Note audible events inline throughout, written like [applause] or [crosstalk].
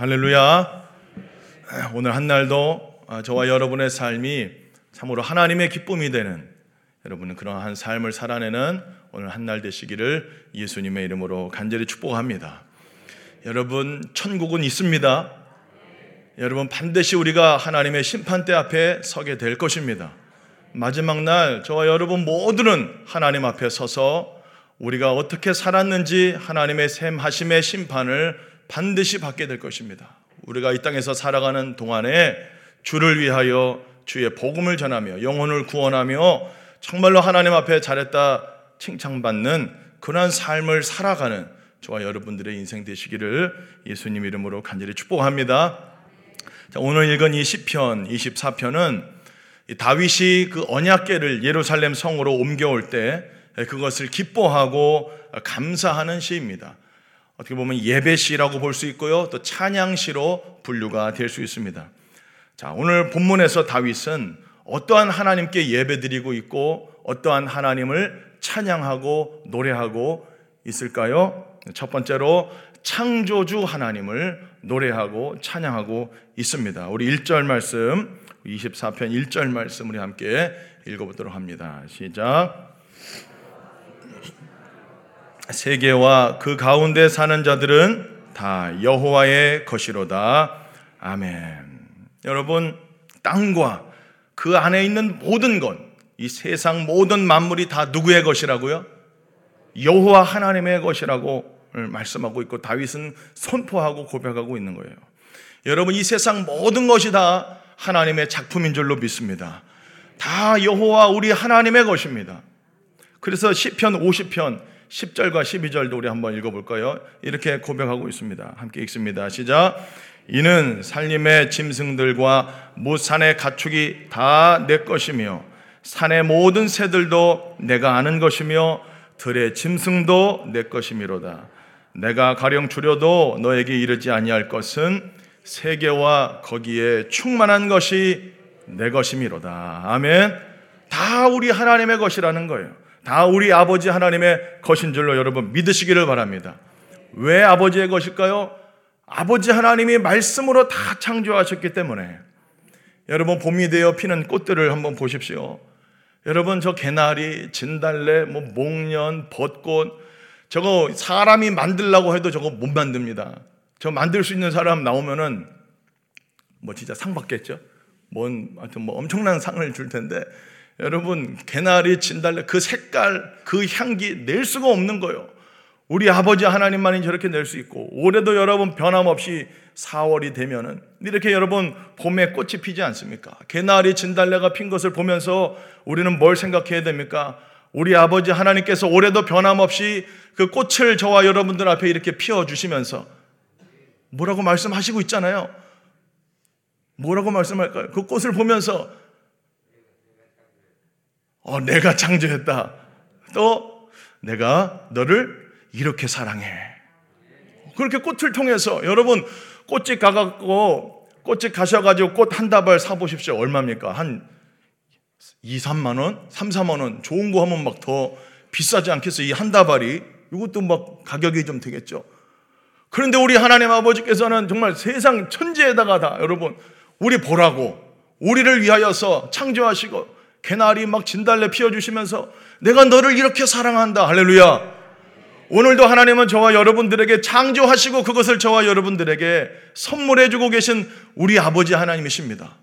할렐루야. 오늘 한 날도 아, 저와 여러분의 삶이 참으로 하나님의 기쁨이 되는 여러분은 그러한 삶을 살아내는 오늘 한날 되시기를 예수님의 이름으로 간절히 축복합니다. 여러분, 천국은 있습니다. 여러분, 반드시 우리가 하나님의 심판대 앞에 서게 될 것입니다. 마지막 날 저와 여러분 모두는 하나님 앞에 서서 우리가 어떻게 살았는지 하나님의 샘하심의 심판을 반드시 받게 될 것입니다. 우리가 이 땅에서 살아가는 동안에 주를 위하여 주의 복음을 전하며 영혼을 구원하며 정말로 하나님 앞에 잘했다 칭찬받는 그러한 삶을 살아가는 저와 여러분들의 인생 되시기를 예수님 이름으로 간절히 축복합니다. 자, 오늘 읽은 이 시편 24편은 다윗이 그 언약궤를 예루살렘 성으로 옮겨올 때 그것을 기뻐하고 감사하는 시입니다. 어떻게 보면 예배시라고 볼 수 있고요. 또 찬양시로 분류가 될 수 있습니다. 자, 오늘 본문에서 다윗은 어떠한 하나님께 예배드리고 있고 어떠한 하나님을 찬양하고 노래하고 있을까요? 첫 번째로 창조주 하나님을 노래하고 찬양하고 있습니다. 우리 1절 말씀, 24편 1절 말씀 우리 함께 읽어보도록 합니다. 시작. 세계와 그 가운데 사는 자들은 다 여호와의 것이로다. 아멘. 여러분, 땅과 그 안에 있는 모든 것, 이 세상 모든 만물이 다 누구의 것이라고요? 여호와 하나님의 것이라고 말씀하고 있고 다윗은 선포하고 고백하고 있는 거예요. 여러분 이 세상 모든 것이 다 하나님의 작품인 줄로 믿습니다. 다 여호와 우리 하나님의 것입니다. 그래서 시편 50편 10절과 12절도 우리 한번 읽어볼까요? 이렇게 고백하고 있습니다. 함께 읽습니다. 시작. 이는 살림의 짐승들과 무산의 가축이 다 내 것이며 산의 모든 새들도 내가 아는 것이며 들의 짐승도 내 것이미로다. 내가 가령 줄여도 너에게 이르지 아니할 것은 세계와 거기에 충만한 것이 내 것이미로다. 아멘. 다 우리 하나님의 것이라는 거예요. 다 우리 아버지 하나님의 것인 줄로 여러분 믿으시기를 바랍니다. 왜 아버지의 것일까요? 아버지 하나님이 말씀으로 다 창조하셨기 때문에 여러분 봄이 되어 피는 꽃들을 한번 보십시오. 여러분 저 개나리, 진달래, 뭐 목련, 벚꽃 저거 사람이 만들라고 해도 저거 못 만듭니다. 저 만들 수 있는 사람 나오면은 뭐 진짜 상 받겠죠. 뭔 하여튼 뭐 엄청난 상을 줄 텐데 여러분 개나리 진달래 그 색깔 그 향기 낼 수가 없는 거예요. 우리 아버지 하나님만이 저렇게 낼 수 있고 올해도 여러분 변함없이 4월이 되면은 이렇게 여러분 봄에 꽃이 피지 않습니까? 개나리 진달래가 핀 것을 보면서 우리는 뭘 생각해야 됩니까? 우리 아버지 하나님께서 올해도 변함없이 그 꽃을 저와 여러분들 앞에 이렇게 피워 주시면서 뭐라고 말씀하시고 있잖아요. 뭐라고 말씀할까요? 그 꽃을 보면서 어, 내가 창조했다. 또 내가 너를 이렇게 사랑해. 그렇게 꽃을 통해서 여러분 꽃집 가갖고 꽃집 가셔가지고 꽃 한 다발 사보십시오. 얼마입니까? 한 2, 3만 원? 3, 4만 원. 좋은 거 하면 막 더 비싸지 않겠어요? 이 한 다발이. 이것도 막 가격이 좀 되겠죠. 그런데 우리 하나님 아버지께서는 정말 세상 천지에다가 다 여러분 우리 보라고 우리를 위하여서 창조하시고 개나리 막 진달래 피워주시면서 내가 너를 이렇게 사랑한다. 할렐루야. 오늘도 하나님은 저와 여러분들에게 창조하시고 그것을 저와 여러분들에게 선물해주고 계신 우리 아버지 하나님이십니다.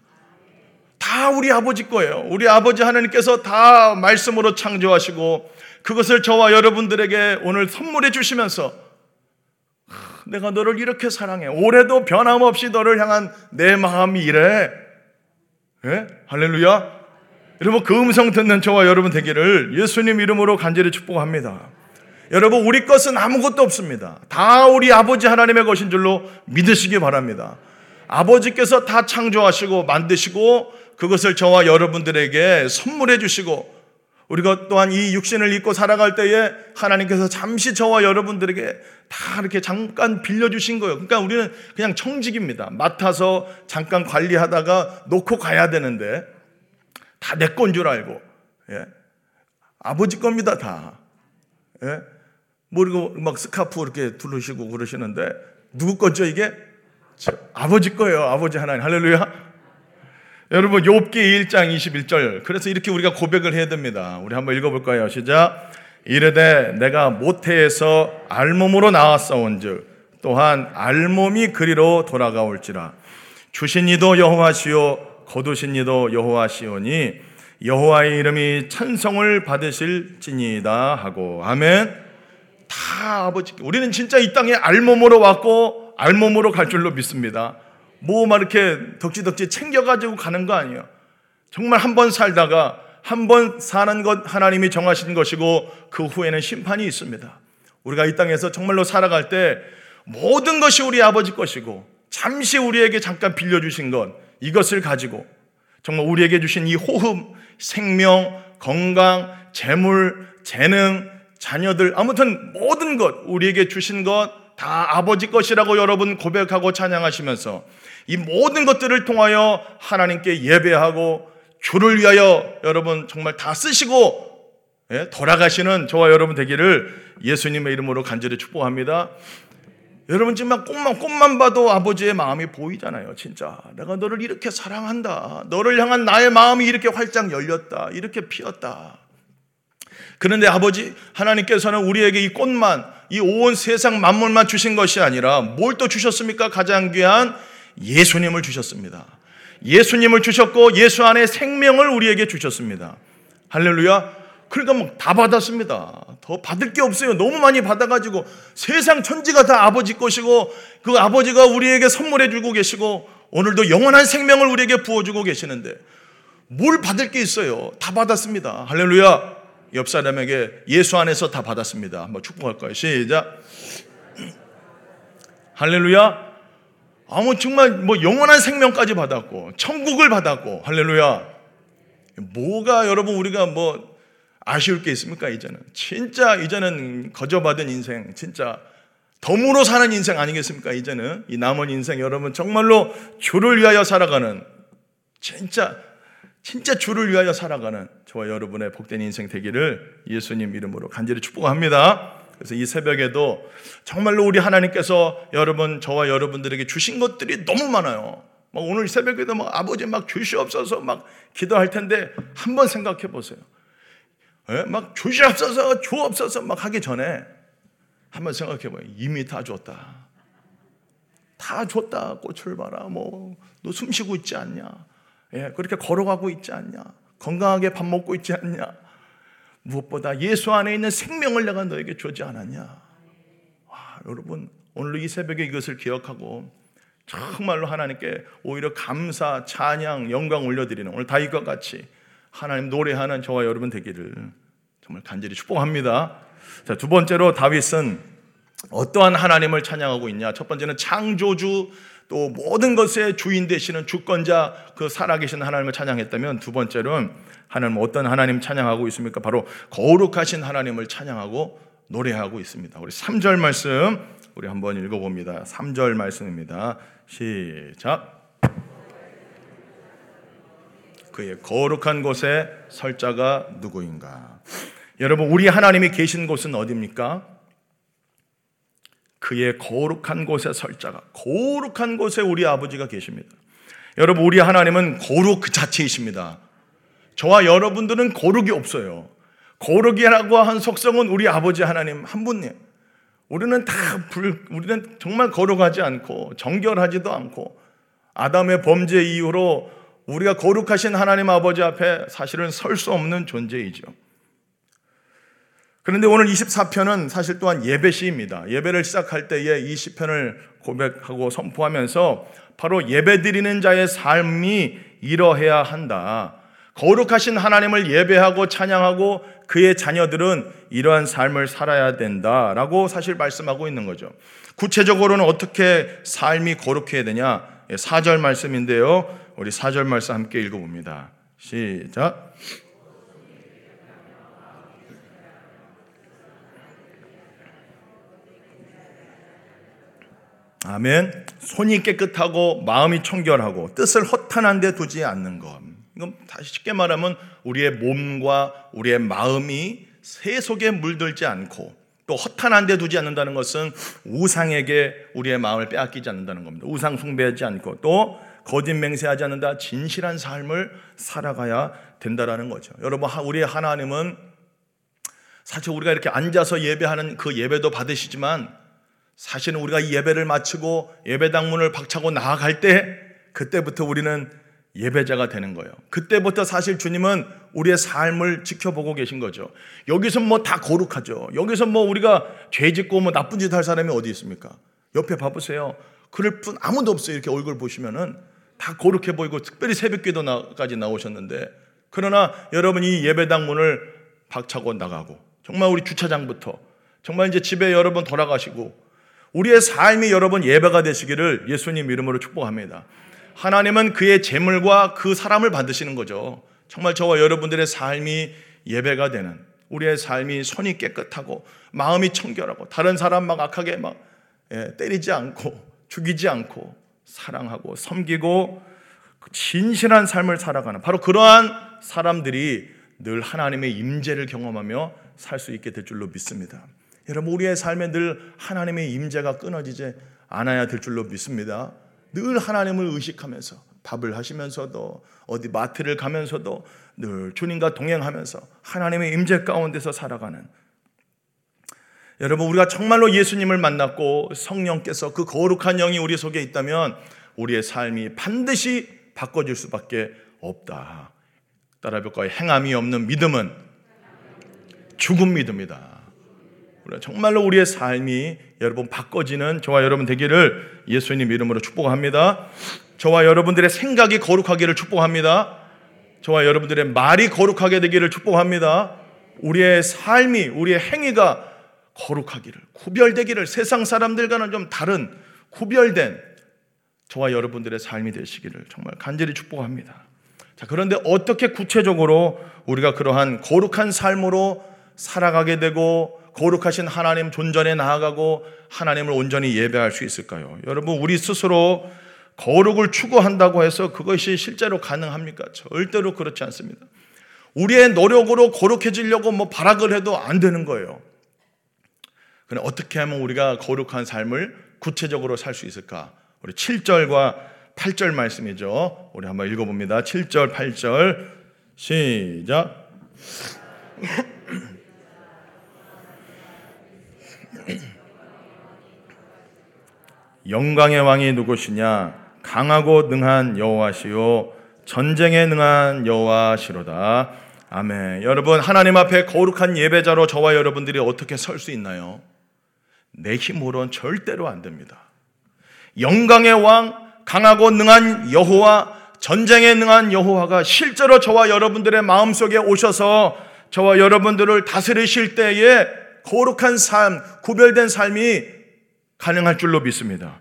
다 우리 아버지 거예요. 우리 아버지 하나님께서 다 말씀으로 창조하시고 그것을 저와 여러분들에게 오늘 선물해 주시면서 내가 너를 이렇게 사랑해. 올해도 변함없이 너를 향한 내 마음이 이래. 예? 할렐루야. 여러분 그 음성 듣는 저와 여러분 되기를 예수님 이름으로 간절히 축복합니다. 여러분 우리 것은 아무것도 없습니다. 다 우리 아버지 하나님의 것인 줄로 믿으시기 바랍니다. 아버지께서 다 창조하시고 만드시고 그것을 저와 여러분들에게 선물해 주시고 우리가 또한 이 육신을 입고 살아갈 때에 하나님께서 잠시 저와 여러분들에게 다 이렇게 잠깐 빌려주신 거예요. 그러니까 우리는 그냥 청직입니다. 맡아서 잠깐 관리하다가 놓고 가야 되는데 다 내 건 줄 알고, 예. 아버지 겁니다, 다. 예. 모르고 막 스카프 이렇게 두르시고 그러시는데, 누구 거죠, 이게? 아버지 거예요. 아버지 하나님. 할렐루야. 여러분 욥기 1장 21절. 그래서 이렇게 우리가 고백을 해야 됩니다. 우리 한번 읽어 볼까요? 시작. 이르되 내가 모태에서 알몸으로 나왔사온즉 또한 알몸이 그리로 돌아가올지라 주신 이도 여호와시요 거두신 이도 여호와시오니 여호와의 이름이 찬송을 받으실지니이다 하고 아멘. 다 아버지 우리는 진짜 이 땅에 알몸으로 왔고 알몸으로 갈 줄로 믿습니다. 뭐 막 이렇게 덕지덕지 챙겨가지고 가는 거 아니에요. 정말 한 번 살다가 한 번 사는 것 하나님이 정하신 것이고 그 후에는 심판이 있습니다. 우리가 이 땅에서 정말로 살아갈 때 모든 것이 우리 아버지 것이고 잠시 우리에게 잠깐 빌려주신 것 이것을 가지고 정말 우리에게 주신 이 호흡, 생명, 건강, 재물, 재능, 자녀들 아무튼 모든 것 우리에게 주신 것 다 아버지 것이라고 여러분 고백하고 찬양하시면서 이 모든 것들을 통하여 하나님께 예배하고 주를 위하여 여러분 정말 다 쓰시고 예, 돌아가시는 저와 여러분 되기를 예수님의 이름으로 간절히 축복합니다. 여러분 지금 막 꽃만 꽃만 봐도 아버지의 마음이 보이잖아요. 진짜 내가 너를 이렇게 사랑한다. 너를 향한 나의 마음이 이렇게 활짝 열렸다. 이렇게 피었다. 그런데 아버지 하나님께서는 우리에게 이 꽃만 이 온 세상 만물만 주신 것이 아니라 뭘 또 주셨습니까? 가장 귀한 예수님을 주셨습니다. 예수님을 주셨고 예수 안에 생명을 우리에게 주셨습니다. 할렐루야. 그러니까 뭐 다 받았습니다. 더 받을 게 없어요. 너무 많이 받아가지고 세상 천지가 다 아버지 것이고 그 아버지가 우리에게 선물해 주고 계시고 오늘도 영원한 생명을 우리에게 부어주고 계시는데 뭘 받을 게 있어요. 다 받았습니다. 할렐루야. 옆 사람에게 예수 안에서 다 받았습니다. 한번 축복할까요? 시작. [clears throat] 할렐루야. 아무 정말 뭐 영원한 생명까지 받았고 천국을 받았고 할렐루야. 뭐가 여러분 우리가 뭐 아쉬울 게 있습니까, 이제는? 진짜 이제는 거저받은 인생, 진짜 덤으로 사는 인생 아니겠습니까, 이제는? 이 남은 인생 여러분 정말로 주를 위하여 살아가는 진짜 진짜 주를 위하여 살아가는 저와 여러분의 복된 인생 되기를 예수님 이름으로 간절히 축복합니다. 그래서 이 새벽에도 정말로 우리 하나님께서 여러분 저와 여러분들에게 주신 것들이 너무 많아요. 막 오늘 새벽에도 막 아버지 막 주시옵소서 막 기도할 텐데 한번 생각해 보세요. 예? 막 주시옵소서 주옵소서 막 하기 전에 한번 생각해 봐요. 이미 다 줬다. 다 줬다. 꽃을 봐라. 뭐 너 숨 쉬고 있지 않냐? 예, 그렇게 걸어가고 있지 않냐? 건강하게 밥 먹고 있지 않냐? 무엇보다 예수 안에 있는 생명을 내가 너에게 주지 않았냐? 와, 여러분 오늘 이 새벽에 이것을 기억하고 정말로 하나님께 오히려 감사, 찬양, 영광 올려드리는 오늘 다윗과 같이 하나님 노래하는 저와 여러분 되기를 정말 간절히 축복합니다. 자, 두 번째로 다윗은 어떠한 하나님을 찬양하고 있냐? 첫 번째는 창조주 또 모든 것의 주인 되시는 주권자 그 살아계신 하나님을 찬양했다면 두 번째로는 하나님 어떤 하나님 찬양하고 있습니까? 바로 거룩하신 하나님을 찬양하고 노래하고 있습니다. 우리 3절 말씀 우리 한번 읽어 봅니다. 3절 말씀입니다. 시작. 그의 거룩한 곳에 설 자가 누구인가? 여러분, 우리 하나님이 계신 곳은 어디입니까? 그의 거룩한 곳에 설 자가, 거룩한 곳에 우리 아버지가 계십니다. 여러분, 우리 하나님은 거룩 그 자체이십니다. 저와 여러분들은 거룩이 없어요. 거룩이라고 한 속성은 우리 아버지 하나님 한 분이에요. 우리는 다 불, 우리는 정말 거룩하지 않고 정결하지도 않고 아담의 범죄 이후로 우리가 거룩하신 하나님 아버지 앞에 사실은 설 수 없는 존재이죠. 그런데 오늘 24편은 사실 또한 예배 시입니다. 예배를 시작할 때에 이 시편을 고백하고 선포하면서 바로 예배 드리는 자의 삶이 이러해야 한다. 거룩하신 하나님을 예배하고 찬양하고 그의 자녀들은 이러한 삶을 살아야 된다라고 사실 말씀하고 있는 거죠. 구체적으로는 어떻게 삶이 거룩해야 되냐? 4절 말씀인데요. 우리 4절 말씀 함께 읽어봅니다. 시작. 아멘. 손이 깨끗하고 마음이 청결하고 뜻을 허탄한 데 두지 않는 것. 이건 다시 쉽게 말하면 우리의 몸과 우리의 마음이 세속에 물들지 않고 또 허탄한 데 두지 않는다는 것은 우상에게 우리의 마음을 빼앗기지 않는다는 겁니다. 우상 숭배하지 않고 또 거짓 맹세하지 않는다. 진실한 삶을 살아가야 된다라는 거죠. 여러분, 우리의 하나님은 사실 우리가 이렇게 앉아서 예배하는 그 예배도 받으시지만 사실은 우리가 이 예배를 마치고 예배당 문을 박차고 나아갈 때 그때부터 우리는 예배자가 되는 거예요. 그때부터 사실 주님은 우리의 삶을 지켜보고 계신 거죠. 여기서 뭐 다 거룩하죠. 여기서 뭐 우리가 죄 짓고 뭐 나쁜 짓 할 사람이 어디 있습니까? 옆에 봐보세요. 그럴 분 아무도 없어요. 이렇게 얼굴 보시면은 다 거룩해 보이고 특별히 새벽 기도까지 나오셨는데 그러나 여러분 이 예배당 문을 박차고 나가고 정말 우리 주차장부터 정말 이제 집에 여러분 돌아가시고 우리의 삶이 여러분 예배가 되시기를 예수님 이름으로 축복합니다. 하나님은 그의 재물과 그 사람을 받으시는 거죠. 정말 저와 여러분들의 삶이 예배가 되는 우리의 삶이 손이 깨끗하고 마음이 청결하고 다른 사람 막 악하게 막 예, 때리지 않고 죽이지 않고 사랑하고 섬기고 그 진실한 삶을 살아가는 바로 그러한 사람들이 늘 하나님의 임재를 경험하며 살 수 있게 될 줄로 믿습니다. 여러분 우리의 삶에 늘 하나님의 임재가 끊어지지 않아야 될 줄로 믿습니다. 늘 하나님을 의식하면서 밥을 하시면서도 어디 마트를 가면서도 늘 주님과 동행하면서 하나님의 임재 가운데서 살아가는 여러분 우리가 정말로 예수님을 만났고 성령께서 그 거룩한 영이 우리 속에 있다면 우리의 삶이 반드시 바꿔질 수밖에 없다. 따라볼 거예요. 행함이 없는 믿음은 죽은 믿음이다. 정말로 우리의 삶이 여러분 바꿔지는 저와 여러분 되기를 예수님 이름으로 축복합니다. 저와 여러분들의 생각이 거룩하기를 축복합니다. 저와 여러분들의 말이 거룩하게 되기를 축복합니다. 우리의 삶이, 우리의 행위가 거룩하기를, 구별되기를, 세상 사람들과는 좀 다른, 구별된 저와 여러분들의 삶이 되시기를 정말 간절히 축복합니다. 자, 그런데 어떻게 구체적으로 우리가 그러한 거룩한 삶으로 살아가게 되고 거룩하신 하나님 존전에 나아가고 하나님을 온전히 예배할 수 있을까요? 여러분, 우리 스스로 거룩을 추구한다고 해서 그것이 실제로 가능합니까? 절대로 그렇지 않습니다. 우리의 노력으로 거룩해지려고 뭐 발악을 해도 안 되는 거예요. 그럼 어떻게 하면 우리가 거룩한 삶을 구체적으로 살 수 있을까? 우리 7절과 8절 말씀이죠. 우리 한번 읽어봅니다. 7절, 8절. 시작. [clears throat] 영광의 왕이 누구시냐? 강하고 능한 여호와시요 전쟁에 능한 여호와시로다. 아멘. 여러분 하나님 앞에 거룩한 예배자로 저와 여러분들이 어떻게 설 수 있나요? 내 힘으로는 절대로 안 됩니다. 영광의 왕, 강하고 능한 여호와, 전쟁에 능한 여호와가 실제로 저와 여러분들의 마음속에 오셔서 저와 여러분들을 다스리실 때에 거룩한 삶, 구별된 삶이 가능할 줄로 믿습니다.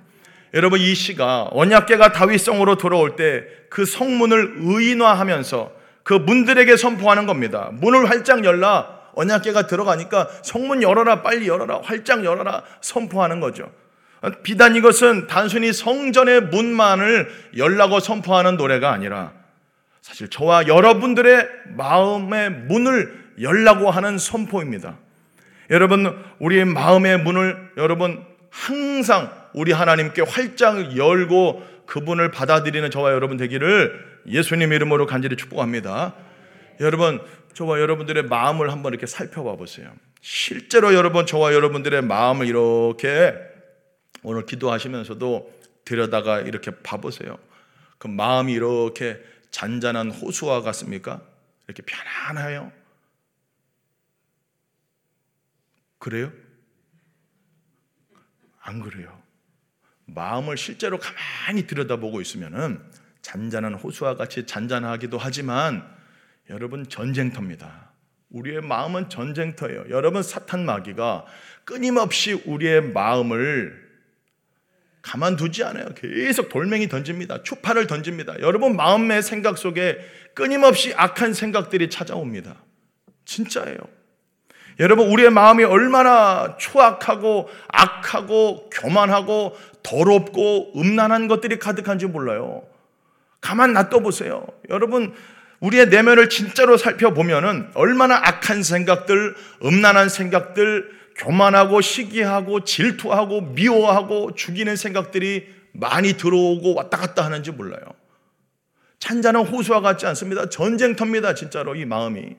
여러분 이 시가 언약계가 다윗성으로 돌아올 때 그 성문을 의인화하면서 그 문들에게 선포하는 겁니다. 문을 활짝 열라. 언약계가 들어가니까 성문 열어라 빨리 열어라 활짝 열어라 선포하는 거죠. 비단 이것은 단순히 성전의 문만을 열라고 선포하는 노래가 아니라 사실 저와 여러분들의 마음의 문을 열라고 하는 선포입니다. 여러분 우리의 마음의 문을 여러분 항상 우리 하나님께 활짝 열고 그분을 받아들이는 저와 여러분 되기를 예수님 이름으로 간절히 축복합니다. 여러분, 저와 여러분들의 마음을 한번 이렇게 살펴봐 보세요. 실제로 여러분, 저와 여러분들의 마음을 이렇게 오늘 기도하시면서도 들여다가 이렇게 봐보세요. 그 마음이 이렇게 잔잔한 호수와 같습니까? 이렇게 편안해요? 그래요? 안 그래요. 마음을 실제로 가만히 들여다보고 있으면은 잔잔한 호수와 같이 잔잔하기도 하지만 여러분 전쟁터입니다. 우리의 마음은 전쟁터예요. 여러분 사탄 마귀가 끊임없이 우리의 마음을 가만두지 않아요. 계속 돌멩이 던집니다. 추파를 던집니다. 여러분 마음의 생각 속에 끊임없이 악한 생각들이 찾아옵니다. 진짜예요. 여러분, 우리의 마음이 얼마나 추악하고 악하고 교만하고 더럽고 음란한 것들이 가득한지 몰라요. 가만 놔둬 보세요. 여러분, 우리의 내면을 진짜로 살펴보면은 얼마나 악한 생각들, 음란한 생각들, 교만하고 시기하고 질투하고 미워하고 죽이는 생각들이 많이 들어오고 왔다 갔다 하는지 몰라요. 찬자는 호수와 같지 않습니다. 전쟁터입니다. 진짜로 이 마음이.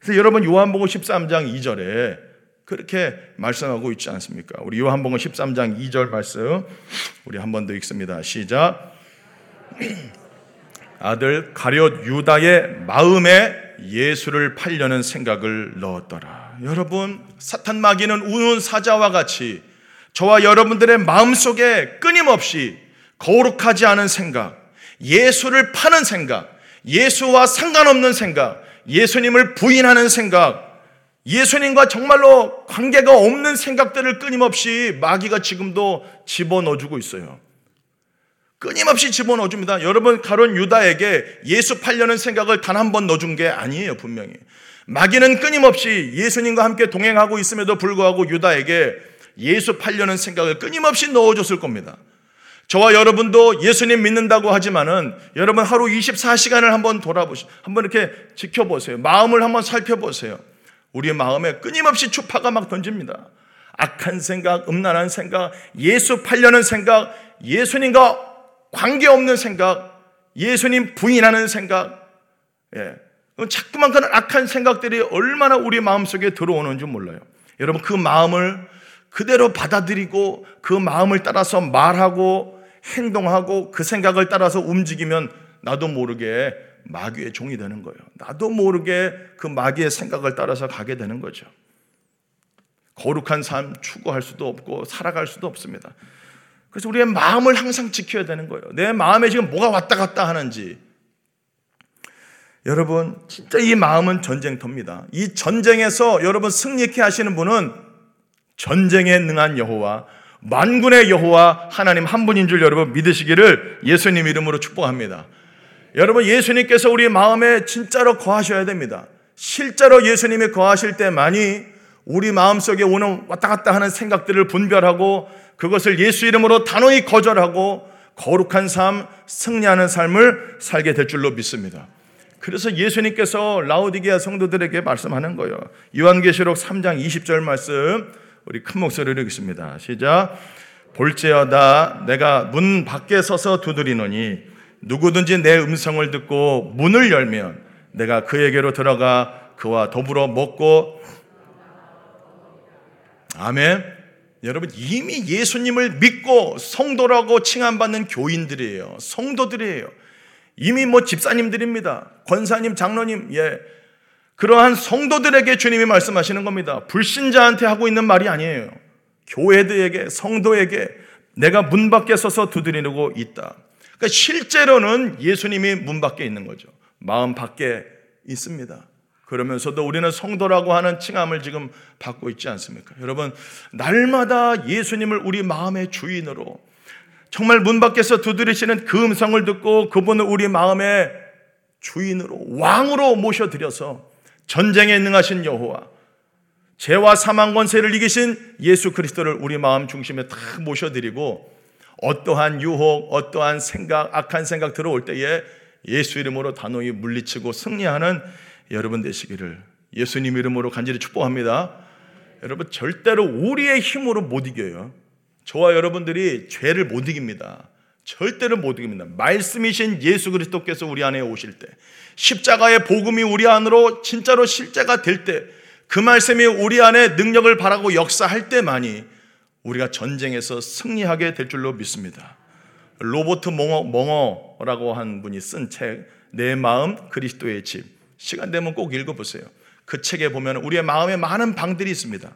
그래서 여러분 요한복음 13장 2절에 그렇게 말씀하고 있지 않습니까? 우리 요한복음 13장 2절 말씀 우리 한 번 더 읽습니다. 시작. 아들 가룟 유다의 마음에 예수를 팔려는 생각을 넣었더라. 여러분, 사탄 마귀는 우는 사자와 같이 저와 여러분들의 마음속에 끊임없이 거룩하지 않은 생각, 예수를 파는 생각, 예수와 상관없는 생각, 예수님을 부인하는 생각, 예수님과 정말로 관계가 없는 생각들을 끊임없이 마귀가 지금도 집어넣어주고 있어요. 끊임없이 집어넣어줍니다. 여러분, 가론 유다에게 예수 팔려는 생각을 단 한 번 넣어준 게 아니에요, 분명히. 마귀는 끊임없이 예수님과 함께 동행하고 있음에도 불구하고 유다에게 예수 팔려는 생각을 끊임없이 넣어줬을 겁니다. 저와 여러분도 예수님 믿는다고 하지만은 여러분 하루 24시간을 한번 돌아보시, 한번 이렇게 지켜보세요. 마음을 한번 살펴보세요. 우리의 마음에 끊임없이 추파가 막 던집니다. 악한 생각, 음란한 생각, 예수 팔려는 생각, 예수님과 관계없는 생각, 예수님 부인하는 생각, 예. 자꾸만 그런 악한 생각들이 얼마나 우리 마음속에 들어오는지 몰라요. 여러분 그 마음을 그대로 받아들이고 그 마음을 따라서 말하고 행동하고 그 생각을 따라서 움직이면 나도 모르게 마귀의 종이 되는 거예요. 나도 모르게 그 마귀의 생각을 따라서 가게 되는 거죠. 거룩한 삶 추구할 수도 없고 살아갈 수도 없습니다. 그래서 우리의 마음을 항상 지켜야 되는 거예요. 내 마음에 지금 뭐가 왔다 갔다 하는지. 여러분, 진짜 이 마음은 전쟁터입니다. 이 전쟁에서 여러분 승리케 하시는 분은 전쟁에 능한 여호와, 만군의 여호와 하나님 한 분인 줄 여러분 믿으시기를 예수님 이름으로 축복합니다. 여러분 예수님께서 우리 마음에 진짜로 거하셔야 됩니다. 실제로 예수님이 거하실 때만이 우리 마음속에 오는 왔다 갔다 하는 생각들을 분별하고 그것을 예수 이름으로 단호히 거절하고 거룩한 삶, 승리하는 삶을 살게 될 줄로 믿습니다. 그래서 예수님께서 라우디게아 성도들에게 말씀하는 거예요. 요한계시록 3장 20절 말씀 우리 큰 목소리로 읽습니다. 시작. 볼지어다 내가 문 밖에 서서 두드리노니 누구든지 내 음성을 듣고 문을 열면 내가 그에게로 들어가 그와 더불어 먹고 아멘. 여러분 이미 예수님을 믿고 성도라고 칭함받는 교인들이에요. 성도들이에요. 이미 뭐 집사님들입니다. 권사님, 장로님, 예. 그러한 성도들에게 주님이 말씀하시는 겁니다. 불신자한테 하고 있는 말이 아니에요. 교회들에게, 성도에게 내가 문 밖에 서서 두드리고 있다. 그러니까 실제로는 예수님이 문 밖에 있는 거죠. 마음 밖에 있습니다. 그러면서도 우리는 성도라고 하는 칭함을 지금 받고 있지 않습니까? 여러분, 날마다 예수님을 우리 마음의 주인으로 정말 문 밖에서 두드리시는 그 음성을 듣고 그분을 우리 마음의 주인으로 왕으로 모셔드려서 전쟁에 능하신 여호와, 죄와 사망 권세를 이기신 예수 그리스도를 우리 마음 중심에 다 모셔드리고 어떠한 유혹, 어떠한 생각, 악한 생각 들어올 때에 예수 이름으로 단호히 물리치고 승리하는 여러분 되시기를 예수님 이름으로 간절히 축복합니다. 여러분 절대로 우리의 힘으로 못 이겨요. 저와 여러분들이 죄를 못 이깁니다. 절대로 못 이깁니다. 말씀이신 예수 그리스도께서 우리 안에 오실 때, 십자가의 복음이 우리 안으로 진짜로 실제가 될 때, 그 말씀이 우리 안에 능력을 바라고 역사할 때만이 우리가 전쟁에서 승리하게 될 줄로 믿습니다. 로버트 몽어, 몽어라고 한 분이 쓴 책, 내 마음 그리스도의 집. 시간 되면 꼭 읽어보세요. 그 책에 보면 우리의 마음에 많은 방들이 있습니다.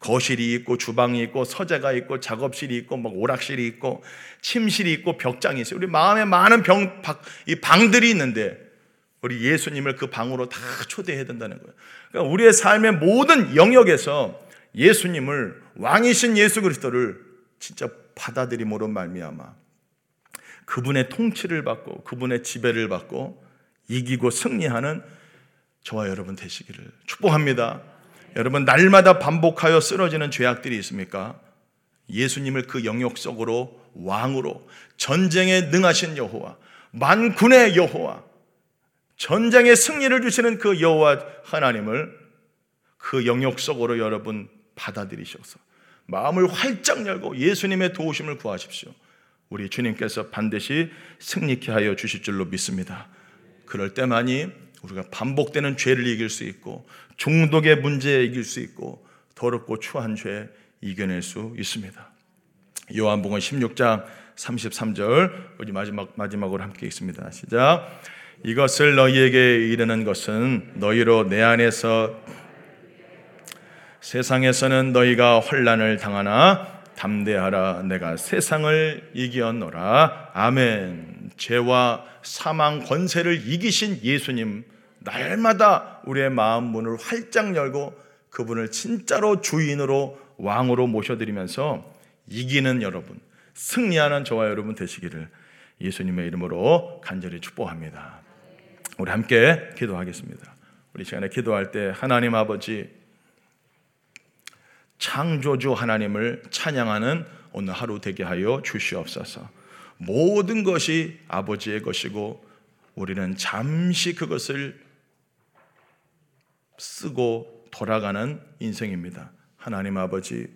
거실이 있고 주방이 있고 서재가 있고 작업실이 있고 막 오락실이 있고 침실이 있고 벽장이 있어요. 우리 마음에 많은 병, 이 방들이 있는데 우리 예수님을 그 방으로 다 초대해야 된다는 거예요. 그러니까 우리의 삶의 모든 영역에서 예수님을 왕이신 예수 그리스도를 진짜 받아들임으로 말미암아 그분의 통치를 받고 그분의 지배를 받고 이기고 승리하는 저와 여러분 되시기를 축복합니다. 여러분 날마다 반복하여 쓰러지는 죄악들이 있습니까? 예수님을 그 영역 속으로 왕으로 전쟁에 능하신 여호와 만군의 여호와 전쟁의 승리를 주시는 그 여호와 하나님을 그 영역 속으로 여러분 받아들이셔서 마음을 활짝 열고 예수님의 도우심을 구하십시오. 우리 주님께서 반드시 승리케 하여 주실 줄로 믿습니다. 그럴 때만이 우리가 반복되는 죄를 이길 수 있고 중독의 문제에 이길 수 있고 더럽고 추한 죄 이겨낼 수 있습니다. 요한복음 16장 33절 우리 마지막 마지막으로 함께 읽습니다. 시작. 이것을 너희에게 이르는 것은 너희로 내 안에서 세상에서는 너희가 환란을 당하나 담대하라 내가 세상을 이기었노라 아멘 죄와 사망 권세를 이기신 예수님 날마다 우리의 마음 문을 활짝 열고 그분을 진짜로 주인으로 왕으로 모셔드리면서 이기는 여러분 승리하는 저와 여러분 되시기를 예수님의 이름으로 간절히 축복합니다. 우리 함께 기도하겠습니다. 우리 시간에 기도할 때 하나님 아버지 창조주 하나님을 찬양하는 오늘 하루 되게 하여 주시옵소서. 모든 것이 아버지의 것이고 우리는 잠시 그것을 쓰고 돌아가는 인생입니다. 하나님 아버지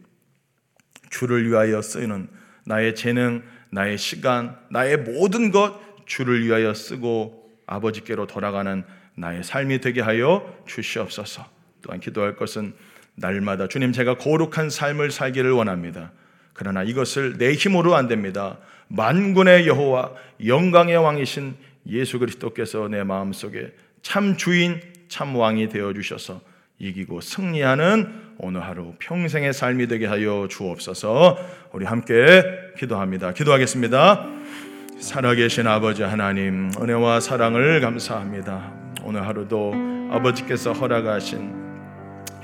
주를 위하여 쓰는 나의 재능, 나의 시간, 나의 모든 것 주를 위하여 쓰고 아버지께로 돌아가는 나의 삶이 되게 하여 주시옵소서. 또한 기도할 것은 날마다 주님 제가 거룩한 삶을 살기를 원합니다. 그러나 이것을 내 힘으로 안 됩니다. 만군의 여호와 영광의 왕이신 예수 그리스도께서 내 마음속에 참 주인 참 왕이 되어 주셔서 이기고 승리하는 오늘 하루 평생의 삶이 되게 하여 주옵소서. 우리 함께 기도합니다. 기도하겠습니다. 살아계신 아버지 하나님 은혜와 사랑을 감사합니다. 오늘 하루도 아버지께서 허락하신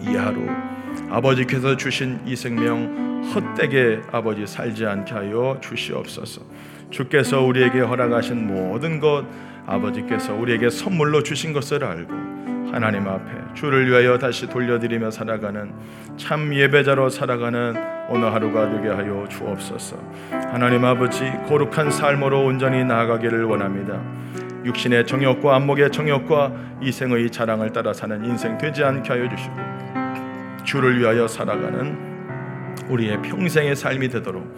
이 하루 아버지께서 주신 이 생명 헛되게 아버지 살지 않게 하여 주시옵소서. 주께서 우리에게 허락하신 모든 것 아버지께서 우리에게 선물로 주신 것을 알고 하나님 앞에 주를 위하여 다시 돌려드리며 살아가는 참 예배자로 살아가는 오늘 하루가 되게 하여 주옵소서. 하나님 아버지 거룩한 삶으로 온전히 나아가기를 원합니다. 육신의 정욕과 안목의 정욕과 이생의 자랑을 따라 사는 인생 되지 않게 하여 주시고 주를 위하여 살아가는 우리의 평생의 삶이 되도록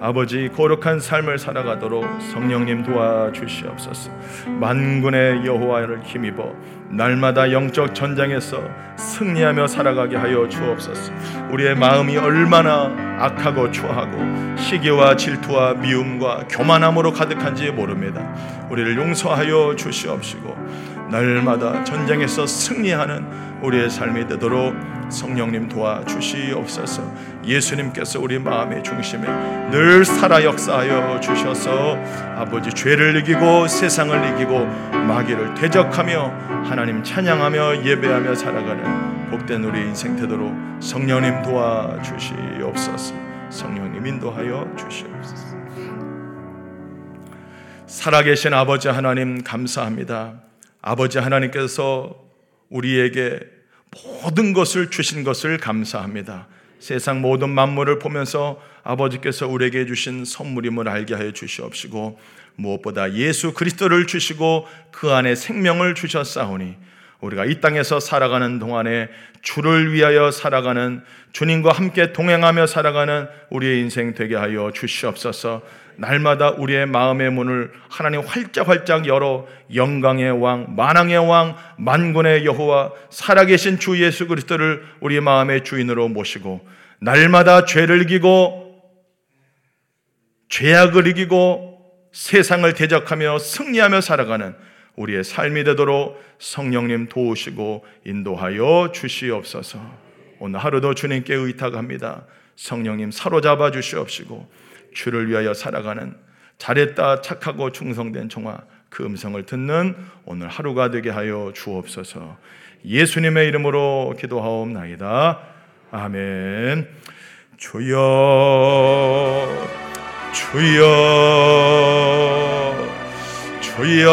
아버지 거룩한 삶을 살아가도록 성령님 도와주시옵소서. 만군의 여호와를 힘입어 날마다 영적 전장에서 승리하며 살아가게 하여 주옵소서. 우리의 마음이 얼마나 악하고 추하고 시기와 질투와 미움과 교만함으로 가득한지 모릅니다. 우리를 용서하여 주시옵시고 날마다 전쟁에서 승리하는 우리의 삶이 되도록 성령님 도와주시옵소서. 예수님께서 우리 마음의 중심에 늘 살아 역사하여 주셔서 아버지 죄를 이기고 세상을 이기고 마귀를 대적하며 하나님 찬양하며 예배하며 살아가는 복된 우리 인생 되도록 성령님 도와주시옵소서. 성령님 인도하여 주시옵소서. 살아계신 아버지 하나님 감사합니다. 아버지 하나님께서 우리에게 모든 것을 주신 것을 감사합니다. 세상 모든 만물을 보면서 아버지께서 우리에게 주신 선물임을 알게 하여 주시옵시고 무엇보다 예수 그리스도를 주시고 그 안에 생명을 주셨사오니 우리가 이 땅에서 살아가는 동안에 주를 위하여 살아가는 주님과 함께 동행하며 살아가는 우리의 인생 되게 하여 주시옵소서. 날마다 우리의 마음의 문을 하나님 활짝활짝 열어 영광의 왕, 만왕의 왕, 만군의 여호와, 살아계신 주 예수 그리스도를 우리 마음의 주인으로 모시고 날마다 죄를 이기고 죄악을 이기고 세상을 대적하며 승리하며 살아가는 우리의 삶이 되도록 성령님 도우시고 인도하여 주시옵소서. 오늘 하루도 주님께 의탁합니다. 성령님 사로잡아 주시옵시고 주를 위하여 살아가는 잘했다 착하고 충성된 종아 그 음성을 듣는 오늘 하루가 되게 하여 주옵소서. 예수님의 이름으로 기도하옵나이다. 아멘. 주여 주여 주여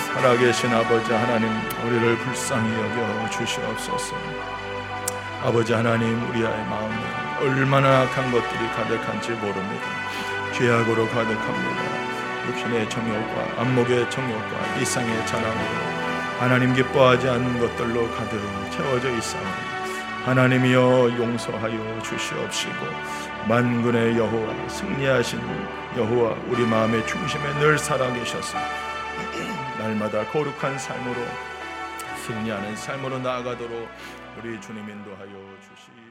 살아계신 아버지 하나님 우리를 불쌍히 여겨 주시옵소서. 아버지 하나님 우리의 마음에 얼마나 악한 것들이 가득한지 모릅니다. 죄악으로 가득합니다. 육신의 정욕과 안목의 정욕과 이상의 자랑으로 하나님 기뻐하지 않는 것들로 가득 채워져 있사오니 하나님이여 용서하여 주시옵시고 만군의 여호와 승리하신 여호와 우리 마음의 중심에 늘 살아계셔서 [clears throat] 날마다 거룩한 삶으로 승리하는 삶으로 나아가도록 우리 주님 인도하여 주시옵소서.